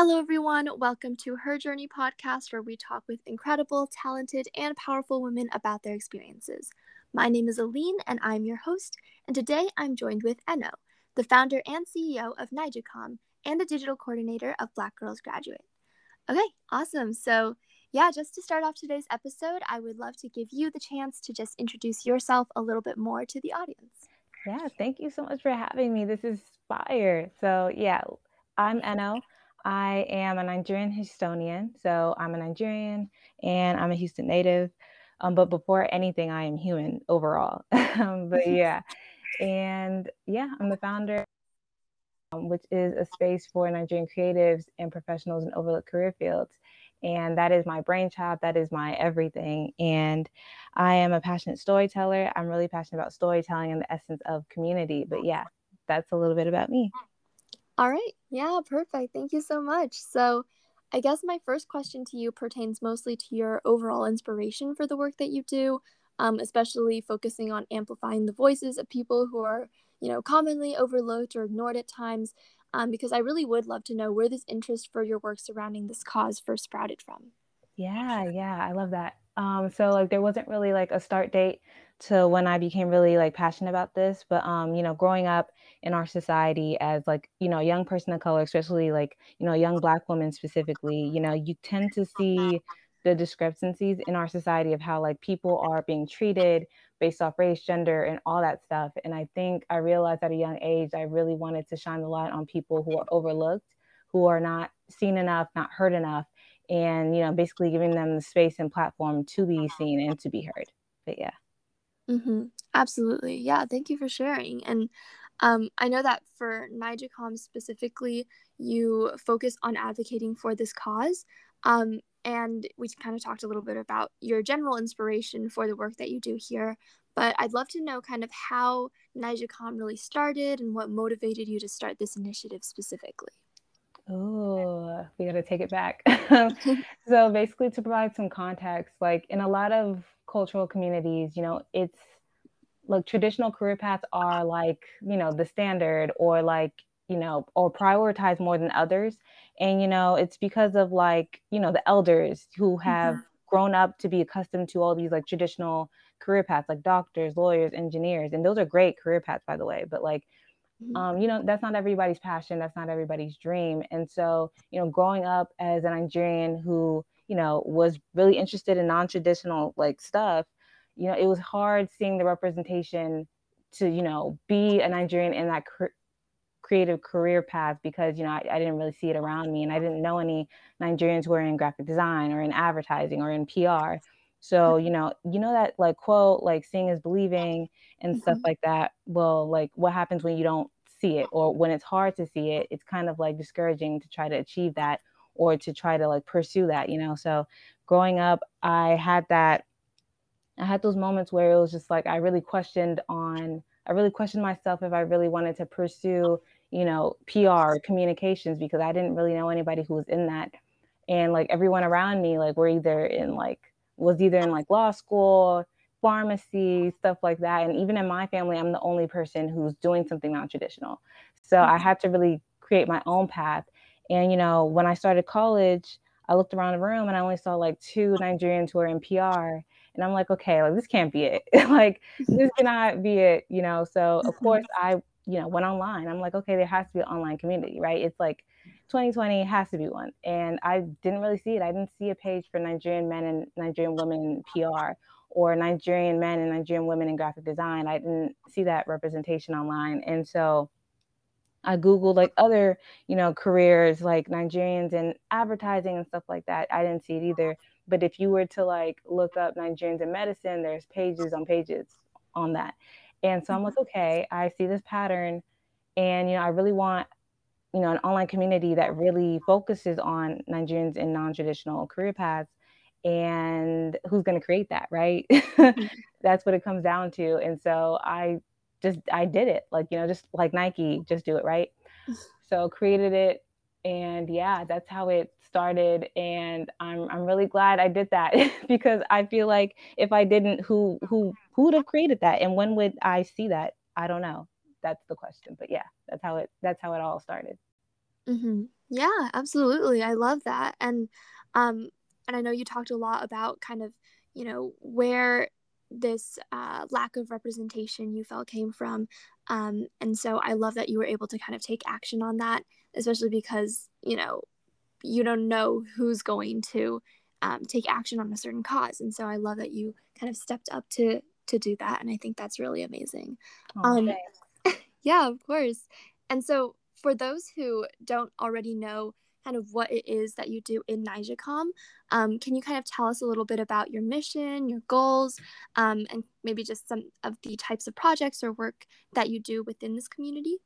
Hello, everyone. Welcome to Her Journey podcast, where we talk with incredible, talented, and powerful women about their experiences. My name is Aline, and I'm your host. And today I'm joined with Eno, the founder and CEO of NaijaCom and the digital coordinator of Black Girls Graduate. Okay, awesome. So, yeah, just to start off today's episode, I would love to give you the chance to just introduce yourself a little bit more to the audience. Yeah, thank you so much for having me. This is fire. So, yeah, I'm Eno. I am a Nigerian Houstonian. So I'm a Nigerian and I'm a Houston native. Um, but before anything, I am human overall. um, but yeah, and yeah, I'm the founder, um, which is a space for Nigerian creatives and professionals in overlooked career fields. And that is my brainchild. That is my everything. And I am a passionate storyteller. I'm really passionate about storytelling and the essence of community. But yeah, that's a little bit about me. All right. Yeah, perfect. Thank you so much. So, I guess my first question to you pertains mostly to your overall inspiration for the work that you do, um, especially focusing on amplifying the voices of people who are, you know, commonly overlooked or ignored at times. Um, because I really would love to know where this interest for your work surrounding this cause first sprouted from. Yeah, yeah, I love that. Um, so like there wasn't really like a start date to when I became really like passionate about this, but um, you know, growing up in our society as like, you know, a young person of color, especially like, you know, a young black woman specifically, you know, you tend to see the discrepancies in our society of how like people are being treated based off race, gender, and all that stuff. And I think I realized at a young age I really wanted to shine the light on people who are overlooked, who are not seen enough, not heard enough and you know basically giving them the space and platform to be seen and to be heard but yeah mm-hmm. absolutely yeah thank you for sharing and um, i know that for NaijaCom specifically you focus on advocating for this cause um, and we kind of talked a little bit about your general inspiration for the work that you do here but i'd love to know kind of how NaijaCom really started and what motivated you to start this initiative specifically Oh, we got to take it back. so basically, to provide some context, like in a lot of cultural communities, you know, it's like traditional career paths are like, you know, the standard or like, you know, or prioritize more than others. And, you know, it's because of like, you know, the elders who have mm-hmm. grown up to be accustomed to all these like traditional career paths, like doctors, lawyers, engineers. And those are great career paths, by the way. But like, Mm-hmm. Um, you know, that's not everybody's passion. That's not everybody's dream. And so, you know, growing up as a Nigerian who, you know, was really interested in non-traditional like stuff, you know, it was hard seeing the representation to, you know, be a Nigerian in that cr- creative career path because, you know, I, I didn't really see it around me and I didn't know any Nigerians who were in graphic design or in advertising or in PR. So, you know, you know that like quote, like seeing is believing and mm-hmm. stuff like that. Well, like what happens when you don't see it or when it's hard to see it, it's kind of like discouraging to try to achieve that or to try to like pursue that, you know. So growing up, I had that I had those moments where it was just like I really questioned on I really questioned myself if I really wanted to pursue, you know, PR communications because I didn't really know anybody who was in that. And like everyone around me, like were either in like was either in like law school, pharmacy, stuff like that. And even in my family, I'm the only person who's doing something non traditional. So mm-hmm. I had to really create my own path. And, you know, when I started college, I looked around the room and I only saw like two Nigerians who are in PR. And I'm like, okay, like this can't be it. like this cannot be it, you know. So of course I, you know, went online. I'm like, okay, there has to be an online community, right? It's like 2020 has to be one. And I didn't really see it. I didn't see a page for Nigerian men and Nigerian women in PR or Nigerian men and Nigerian women in graphic design. I didn't see that representation online. And so I Googled like other, you know, careers like Nigerians and advertising and stuff like that. I didn't see it either. But if you were to like look up Nigerians in medicine, there's pages on pages on that. And so I'm like, mm-hmm. okay, I see this pattern. And, you know, I really want you know, an online community that really focuses on Nigerians in non-traditional career paths and who's going to create that, right? Mm-hmm. That's what it comes down to. And so I just I did it. Like, you know, just like Nike, just do it, right? So created it and yeah, that's how it started and I'm I'm really glad I did that because I feel like if I didn't who who who would have created that and when would I see that? I don't know that's the question. But yeah, that's how it that's how it all started. Mm-hmm. Yeah, absolutely. I love that. And um and I know you talked a lot about kind of, you know, where this uh, lack of representation you felt came from. Um, and so I love that you were able to kind of take action on that, especially because, you know, you don't know who's going to um, take action on a certain cause. And so I love that you kind of stepped up to to do that. And I think that's really amazing. Oh, um, yeah, of course. And so for those who don't already know kind of what it is that you do in NaijaCom. Um, can you kind of tell us a little bit about your mission, your goals, um, and maybe just some of the types of projects or work that you do within this community?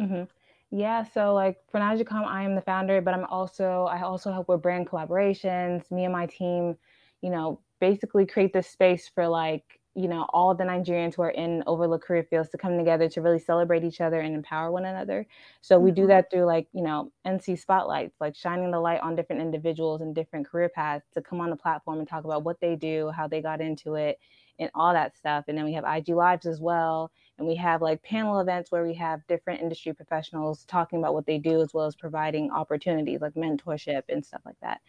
Mm-hmm. Yeah, so like for NaijaCom, I am the founder, but I'm also I also help with brand collaborations. Me and my team, you know, basically create this space for like you know all the nigerians who are in overlooked career fields to come together to really celebrate each other and empower one another. So we do mm-hmm. that through like you know nc spotlights like shining the light on different individuals and different career paths to come on the platform and talk about what they do how they got into it and all that stuff. And then we have ig lives as well and we have like panel events where we have different industry professionals talking about what they do as well as providing opportunities like mentorship and stuff like that.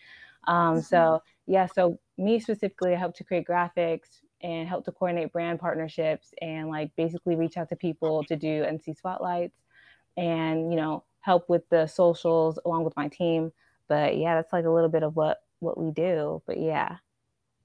Um, so yeah so me specifically i help to create graphics and help to coordinate brand partnerships and like basically reach out to people to do NC spotlights and you know help with the socials along with my team. But yeah, that's like a little bit of what what we do. But yeah.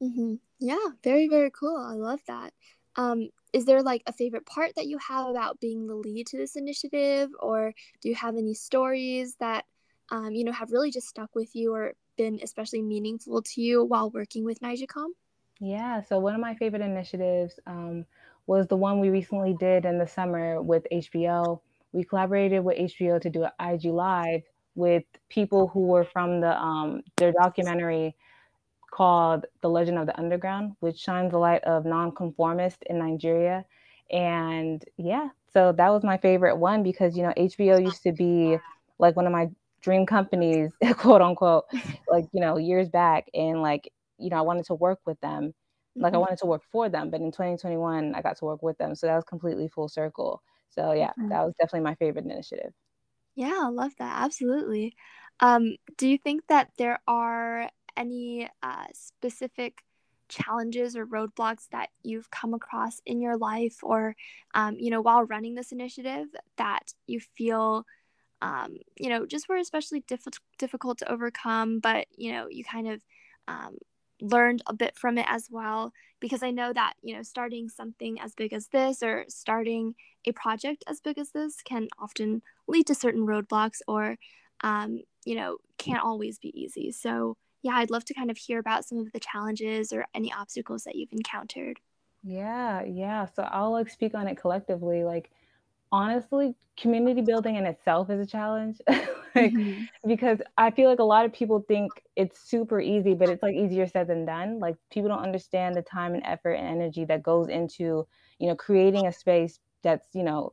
Mm-hmm. Yeah, very very cool. I love that. Um, is there like a favorite part that you have about being the lead to this initiative, or do you have any stories that um, you know have really just stuck with you or been especially meaningful to you while working with NaijaCom? Yeah, so one of my favorite initiatives um, was the one we recently did in the summer with HBO. We collaborated with HBO to do an IG Live with people who were from the um, their documentary called The Legend of the Underground, which shines the light of nonconformists in Nigeria. And yeah, so that was my favorite one because you know HBO used to be like one of my dream companies, quote unquote, like you know years back, and like you know, I wanted to work with them. Like mm-hmm. I wanted to work for them, but in 2021, I got to work with them. So that was completely full circle. So yeah, mm-hmm. that was definitely my favorite initiative. Yeah, I love that. Absolutely. Um, do you think that there are any uh, specific challenges or roadblocks that you've come across in your life or, um, you know, while running this initiative that you feel, um, you know, just were especially diff- difficult to overcome, but, you know, you kind of um, learned a bit from it as well because I know that, you know, starting something as big as this or starting a project as big as this can often lead to certain roadblocks or, um, you know, can't always be easy. So, yeah, I'd love to kind of hear about some of the challenges or any obstacles that you've encountered. Yeah, yeah. So I'll like speak on it collectively. Like, honestly, community building in itself is a challenge. like, mm-hmm. because I feel like a lot of people think it's super easy, but it's like easier said than done. Like people don't understand the time and effort and energy that goes into, you know, creating a space that's, you know,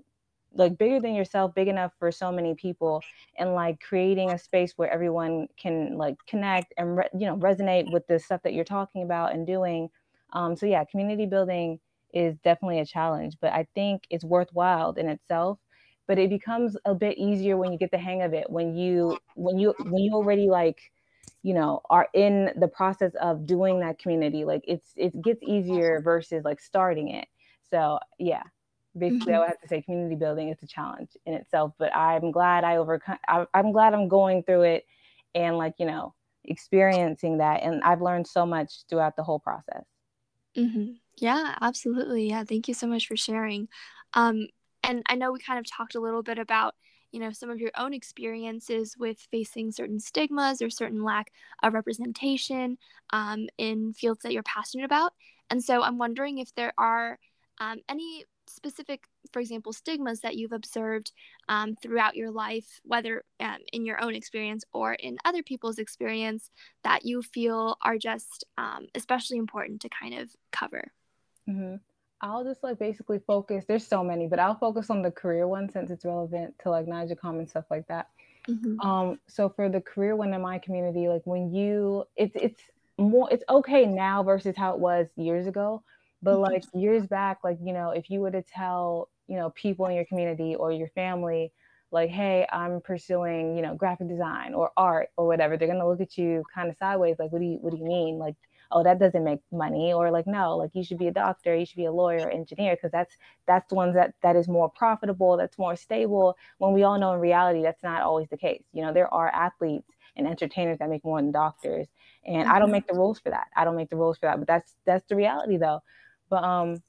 like bigger than yourself, big enough for so many people, and like creating a space where everyone can like connect and re- you know resonate with the stuff that you're talking about and doing. Um, so yeah, community building is definitely a challenge, but I think it's worthwhile in itself. But it becomes a bit easier when you get the hang of it. When you when you when you already like, you know, are in the process of doing that community, like it's it gets easier versus like starting it. So yeah, basically mm-hmm. I would have to say community building is a challenge in itself. But I'm glad I overcome. I'm glad I'm going through it, and like you know, experiencing that, and I've learned so much throughout the whole process. Mm-hmm. Yeah, absolutely. Yeah, thank you so much for sharing. Um, and I know we kind of talked a little bit about, you know, some of your own experiences with facing certain stigmas or certain lack of representation um, in fields that you're passionate about. And so I'm wondering if there are um, any specific, for example, stigmas that you've observed um, throughout your life, whether um, in your own experience or in other people's experience, that you feel are just um, especially important to kind of cover? Mm-hmm. I'll just like basically focus. There's so many, but I'll focus on the career one since it's relevant to like NaijaCom and stuff like that. Mm-hmm. Um, so for the career one in my community, like when you, it's it's more, it's okay now versus how it was years ago. But mm-hmm. like years back, like you know, if you were to tell you know people in your community or your family, like, hey, I'm pursuing, you know, graphic design or art or whatever, they're gonna look at you kind of sideways, like, what do you what do you mean? Like, oh, that doesn't make money, or like, no, like you should be a doctor, you should be a lawyer, engineer, because that's that's the ones that that is more profitable, that's more stable. When we all know in reality that's not always the case. You know, there are athletes and entertainers that make more than doctors, and mm-hmm. I don't make the rules for that. I don't make the rules for that, but that's that's the reality though. But um,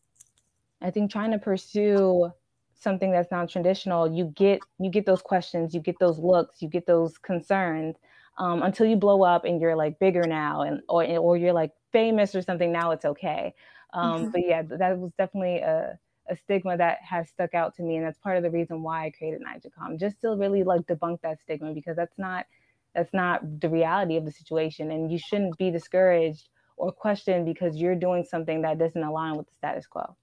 I think trying to pursue something that's non-traditional you get you get those questions you get those looks you get those concerns um, until you blow up and you're like bigger now and or or you're like famous or something now it's okay um, mm-hmm. but yeah that was definitely a, a stigma that has stuck out to me and that's part of the reason why i created NaijaCom just to really like debunk that stigma because that's not that's not the reality of the situation and you shouldn't be discouraged or questioned because you're doing something that doesn't align with the status quo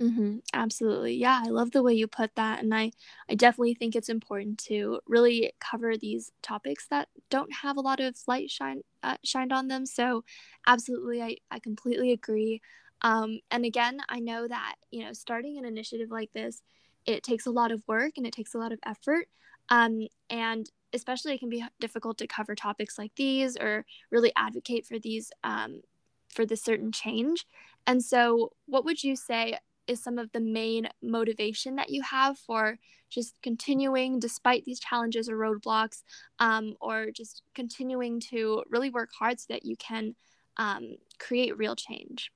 Mm-hmm, absolutely. Yeah, I love the way you put that. And I, I definitely think it's important to really cover these topics that don't have a lot of light shine uh, shined on them. So, absolutely, I, I completely agree. Um, and again, I know that, you know, starting an initiative like this, it takes a lot of work and it takes a lot of effort. Um, and especially it can be difficult to cover topics like these or really advocate for these um, for this certain change. And so, what would you say is some of the main motivation that you have for just continuing despite these challenges or roadblocks um, or just continuing to really work hard so that you can um, create real change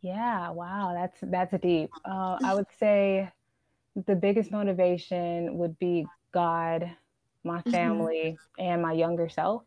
yeah wow that's that's deep uh, i would say the biggest motivation would be god my mm-hmm. family mm-hmm. and my younger self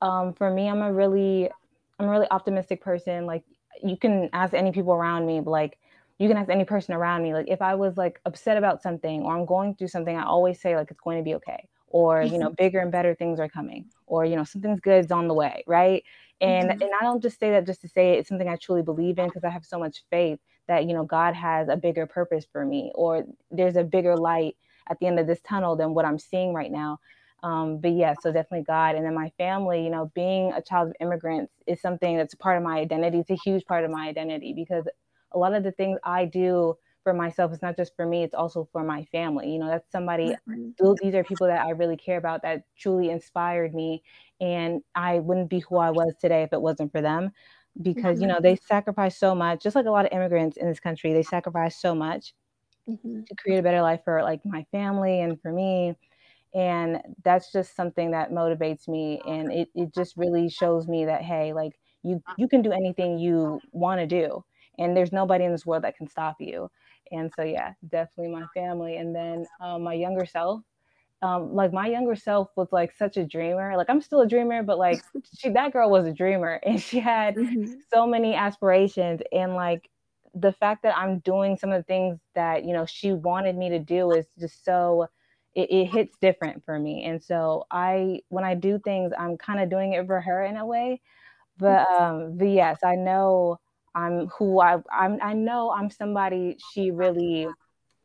um, for me i'm a really i'm a really optimistic person like you can ask any people around me like you can ask any person around me like if i was like upset about something or i'm going through something i always say like it's going to be okay or you know mm-hmm. bigger and better things are coming or you know something's good is on the way right and mm-hmm. and i don't just say that just to say it. it's something i truly believe in because i have so much faith that you know god has a bigger purpose for me or there's a bigger light at the end of this tunnel than what i'm seeing right now um, but yeah so definitely god and then my family you know being a child of immigrants is something that's a part of my identity it's a huge part of my identity because a lot of the things I do for myself it's not just for me it's also for my family you know that's somebody these are people that i really care about that truly inspired me and i wouldn't be who i was today if it wasn't for them because mm-hmm. you know they sacrifice so much just like a lot of immigrants in this country they sacrifice so much mm-hmm. to create a better life for like my family and for me and that's just something that motivates me and it, it just really shows me that hey like you you can do anything you want to do and there's nobody in this world that can stop you. And so yeah definitely my family. And then um, my younger self um, like my younger self was like such a dreamer. Like i'm still a dreamer but like she that girl was a dreamer and she had mm-hmm. so many aspirations. And like the fact that i'm doing some of the things that you know she wanted me to do is just so it, it hits different for me. And so i when i do things i'm kind of doing it for her in a way. But um but yes i know I'm who I I'm I know I'm somebody she really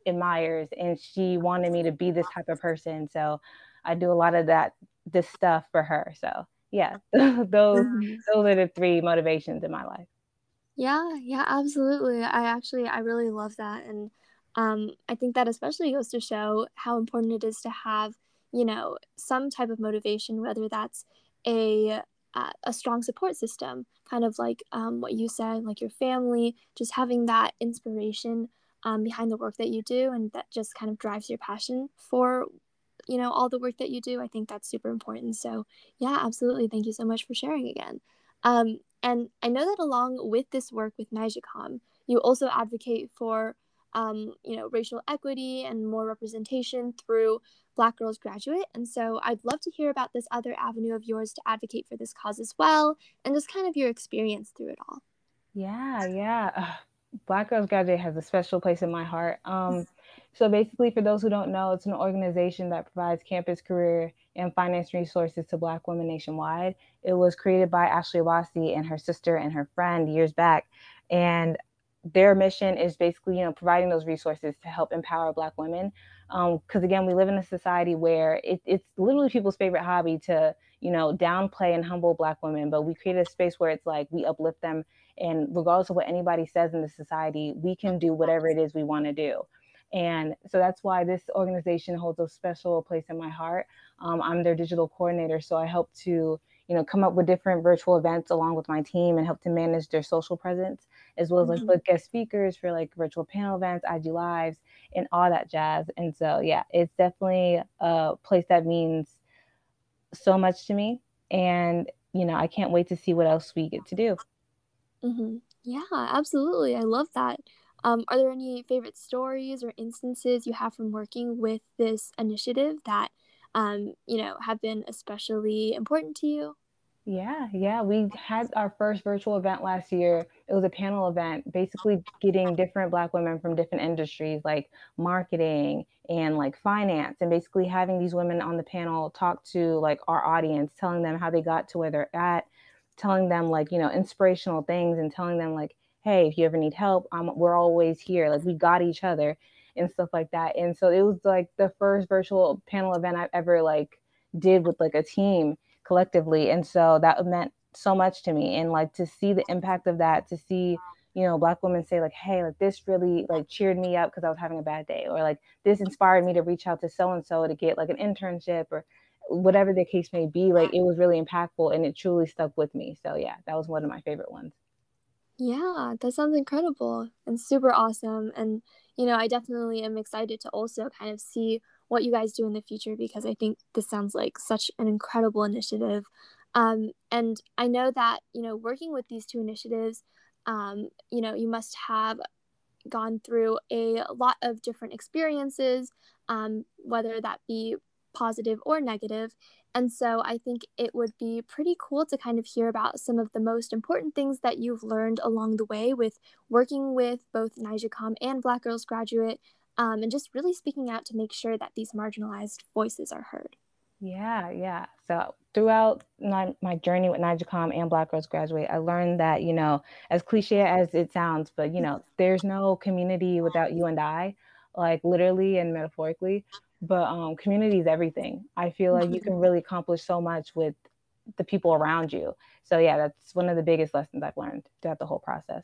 admires and she wanted me to be this type of person. So I do a lot of that this stuff for her. So yeah, those mm-hmm. those are the three motivations in my life. Yeah, yeah, absolutely. I actually I really love that and um I think that especially goes to show how important it is to have, you know, some type of motivation whether that's a uh, a strong support system, kind of like um, what you said, like your family, just having that inspiration um, behind the work that you do, and that just kind of drives your passion for, you know, all the work that you do. I think that's super important. So, yeah, absolutely. Thank you so much for sharing again. Um, and I know that along with this work with NaijaCom, you also advocate for um, you know, racial equity and more representation through Black Girls Graduate. And so I'd love to hear about this other avenue of yours to advocate for this cause as well, and just kind of your experience through it all. Yeah, yeah. Black Girls Graduate has a special place in my heart. Um, so basically, for those who don't know, it's an organization that provides campus career and finance resources to Black women nationwide. It was created by Ashley Awasi and her sister and her friend years back. And their mission is basically you know providing those resources to help empower black women because um, again we live in a society where it, it's literally people's favorite hobby to you know downplay and humble black women but we create a space where it's like we uplift them and regardless of what anybody says in the society we can do whatever it is we want to do And so that's why this organization holds a special place in my heart. Um, I'm their digital coordinator, so I help to you know come up with different virtual events along with my team and help to manage their social presence as well as mm-hmm. like book guest speakers for like virtual panel events, IG lives, and all that jazz. And so yeah, it's definitely a place that means so much to me, and you know I can't wait to see what else we get to do. Mm-hmm. Yeah, absolutely. I love that. Um, are there any favorite stories or instances you have from working with this initiative that, um, you know, have been especially important to you? Yeah, yeah. We had our first virtual event last year. It was a panel event, basically getting different Black women from different industries like marketing and like finance, and basically having these women on the panel talk to like our audience, telling them how they got to where they're at, telling them like, you know, inspirational things and telling them like, hey, if you ever need help, um, we're always here. Like we got each other and stuff like that. And so it was like the first virtual panel event I've ever like did with like a team collectively. And so that meant so much to me. And like to see the impact of that, to see, you know, black women say like, hey, like this really like cheered me up because I was having a bad day, or like this inspired me to reach out to so and so to get like an internship or whatever the case may be. Like it was really impactful and it truly stuck with me. So yeah, that was one of my favorite ones. Yeah, that sounds incredible and super awesome. And, you know, I definitely am excited to also kind of see what you guys do in the future because I think this sounds like such an incredible initiative. Um, and I know that, you know, working with these two initiatives, um, you know, you must have gone through a lot of different experiences, um, whether that be positive or negative. And so I think it would be pretty cool to kind of hear about some of the most important things that you've learned along the way with working with both NaijaCom and Black Girls Graduate, um, and just really speaking out to make sure that these marginalized voices are heard. Yeah, yeah. So throughout my, my journey with NaijaCom and Black Girls Graduate, I learned that, you know, as cliche as it sounds, but, you know, there's no community without you and I, like literally and metaphorically but um, community is everything. I feel like you can really accomplish so much with the people around you. So yeah, that's one of the biggest lessons I've learned throughout the whole process.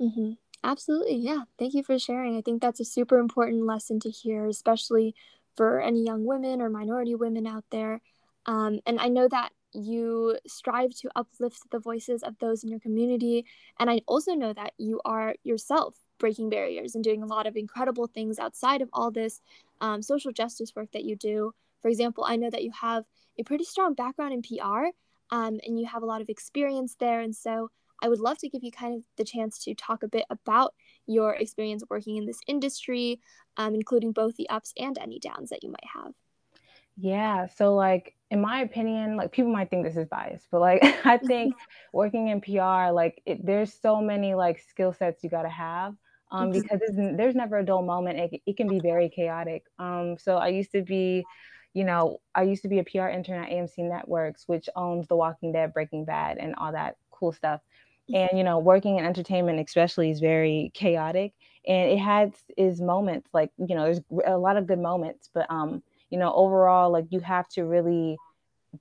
Mm-hmm. Absolutely, yeah. Thank you for sharing. I think that's a super important lesson to hear, especially for any young women or minority women out there. Um, and I know that you strive to uplift the voices of those in your community. And I also know that you are yourself breaking barriers and doing a lot of incredible things outside of all this um, social justice work that you do. For example, I know that you have a pretty strong background in PR um, and you have a lot of experience there. And so I would love to give you kind of the chance to talk a bit about your experience working in this industry, um, including both the ups and any downs that you might have. Yeah. So, like, in my opinion, like people might think this is biased, but like I think working in PR, like it, there's so many like skill sets you got to have um, because there's never a dull moment. It, it can be very chaotic. Um, so I used to be, you know, I used to be a PR intern at AMC Networks, which owns The Walking Dead, Breaking Bad, and all that cool stuff. And you know, working in entertainment, especially, is very chaotic, and it has its moments. Like you know, there's a lot of good moments, but um, you know, overall, like you have to really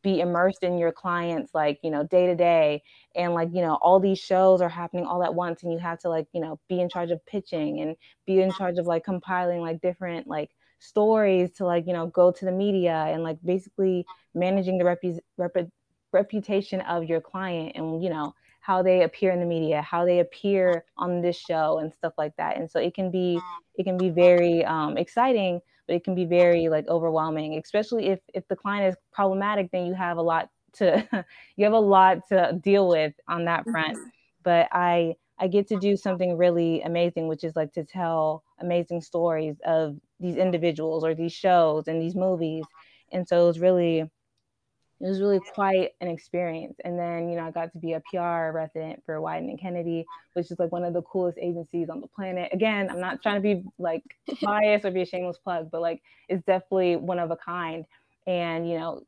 be immersed in your clients like you know day to day and like you know all these shows are happening all at once and you have to like you know be in charge of pitching and be in charge of like compiling like different like stories to like you know go to the media and like basically managing the repu- rep- reputation of your client and you know how they appear in the media how they appear on this show and stuff like that and so it can be it can be very um, exciting but it can be very like overwhelming, especially if if the client is problematic, then you have a lot to you have a lot to deal with on that front. Mm-hmm. But I I get to do something really amazing, which is like to tell amazing stories of these individuals or these shows and these movies. And so it was really it was really quite an experience. And then, you know, I got to be a PR resident for Wieden and Kennedy, which is like one of the coolest agencies on the planet. Again, I'm not trying to be like biased or be a shameless plug, but like it's definitely one of a kind. And, you know,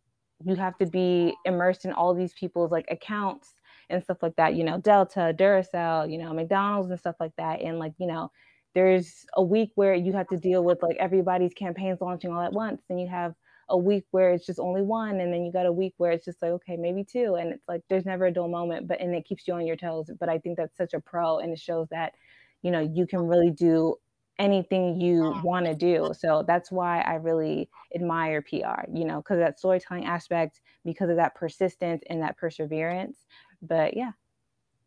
you have to be immersed in all these people's like accounts and stuff like that, you know, Delta, Duracell, you know, McDonald's and stuff like that. And like, you know, there's a week where you have to deal with like everybody's campaigns launching all at once. And you have a week where it's just only one and then you got a week where it's just like okay maybe two and it's like there's never a dull moment but and it keeps you on your toes but i think that's such a pro and it shows that you know you can really do anything you want to do. So that's why I really admire PR, you know, because that storytelling aspect, because of that persistence and that perseverance. But yeah.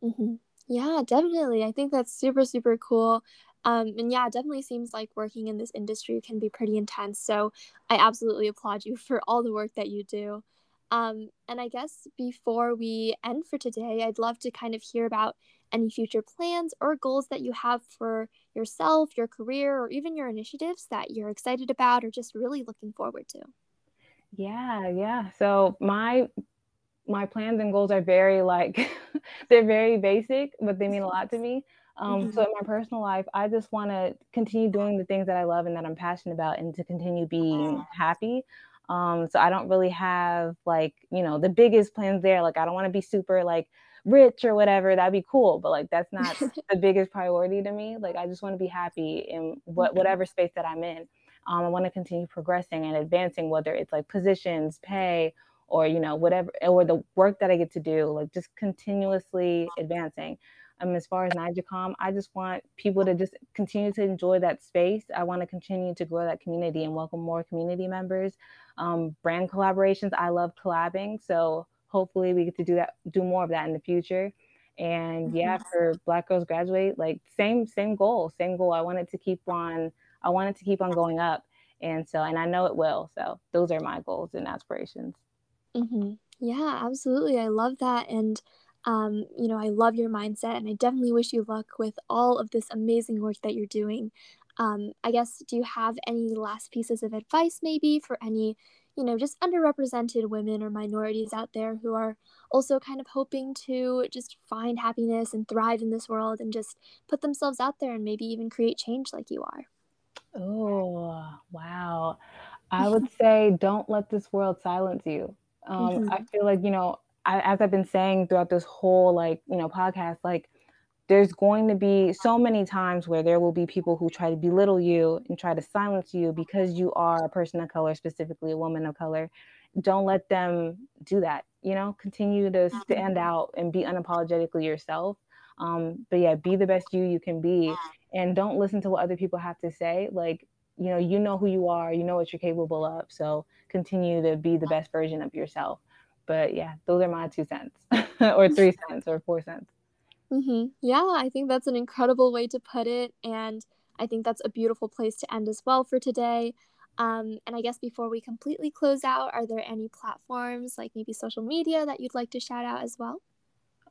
Mm-hmm. Yeah, definitely. I think that's super, super cool. Um, and yeah, it definitely seems like working in this industry can be pretty intense. So I absolutely applaud you for all the work that you do. Um, and I guess before we end for today, I'd love to kind of hear about any future plans or goals that you have for yourself, your career, or even your initiatives that you're excited about or just really looking forward to. Yeah, yeah. So my my plans and goals are very like they're very basic, but they mean a lot to me. Um, mm-hmm. So in my personal life, I just want to continue doing the things that I love and that I'm passionate about, and to continue being happy. Um, so I don't really have like you know the biggest plans there. Like I don't want to be super like rich or whatever. That'd be cool, but like that's not the biggest priority to me. Like I just want to be happy in what mm-hmm. whatever space that I'm in. Um, I want to continue progressing and advancing, whether it's like positions, pay, or you know whatever or the work that i get to do like just continuously advancing um, as far as NaijaCom, I just want people to just continue to enjoy that space. I want to continue to grow that community and welcome more community members. Um, brand collaborations, I love collabing, so hopefully we get to do that, do more of that in the future. And yeah, mm-hmm. for Black Girls Graduate, like same same goal, same goal. I want it to keep on. I want it to keep on going up, and so and I know it will. So those are my goals and aspirations. Mm-hmm. Yeah, absolutely. I love that. And, um, you know, I love your mindset and I definitely wish you luck with all of this amazing work that you're doing. Um, I guess, do you have any last pieces of advice maybe for any, you know, just underrepresented women or minorities out there who are also kind of hoping to just find happiness and thrive in this world and just put themselves out there and maybe even create change like you are? Oh, wow. I would say don't let this world silence you. Um, mm-hmm. I feel like, you know, I, as I've been saying throughout this whole like, you know, podcast, like there's going to be so many times where there will be people who try to belittle you and try to silence you because you are a person of color, specifically a woman of color. Don't let them do that. You know, continue to stand mm-hmm. out and be unapologetically yourself. Um, but yeah, be the best you you can be, and don't listen to what other people have to say. Like you know you know who you are you know what you're capable of so continue to be the best version of yourself but yeah those are my two cents or three cents or four cents mm-hmm. yeah i think that's an incredible way to put it and i think that's a beautiful place to end as well for today um, and i guess before we completely close out are there any platforms like maybe social media that you'd like to shout out as well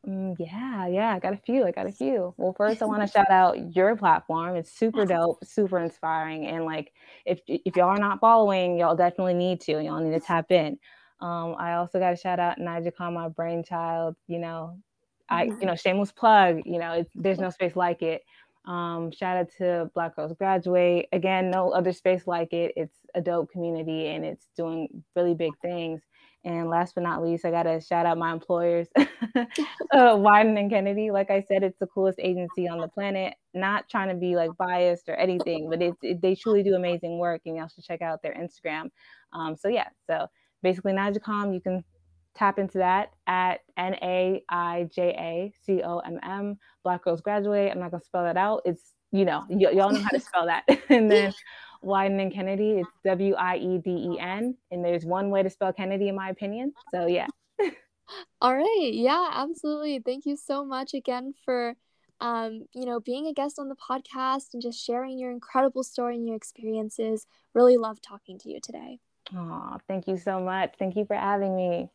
Mm, yeah, yeah, I got a few. I got a few. Well, first, I want to shout out your platform. It's super dope, super inspiring, and like if if y'all are not following, y'all definitely need to. Y'all need to tap in. Um, I also got to shout out NaijaCom, my brainchild. You know, I you know shameless plug. You know, there's no space like it. Um, shout out to Black Girls Graduate. Again, no other space like it. It's a dope community and it's doing really big things. And last but not least, I got to shout out my employers, uh, Wieden and Kennedy. Like I said, it's the coolest agency on the planet. Not trying to be like biased or anything, but it's, it, they truly do amazing work. And y'all should check out their Instagram. Um, so, yeah, so basically, NaijaCom, you can tap into that at N A I J A C O M M, Black Girls Graduate. I'm not going to spell that out. It's, you know, y- y'all know how to spell that. and then Wieden and Kennedy. It's W I E D E N. And there's one way to spell Kennedy, in my opinion. So, yeah. All right. Yeah, absolutely. Thank you so much again for um, you know, being a guest on the podcast and just sharing your incredible story and your experiences. Really love talking to you today. Aw, thank you so much. Thank you for having me.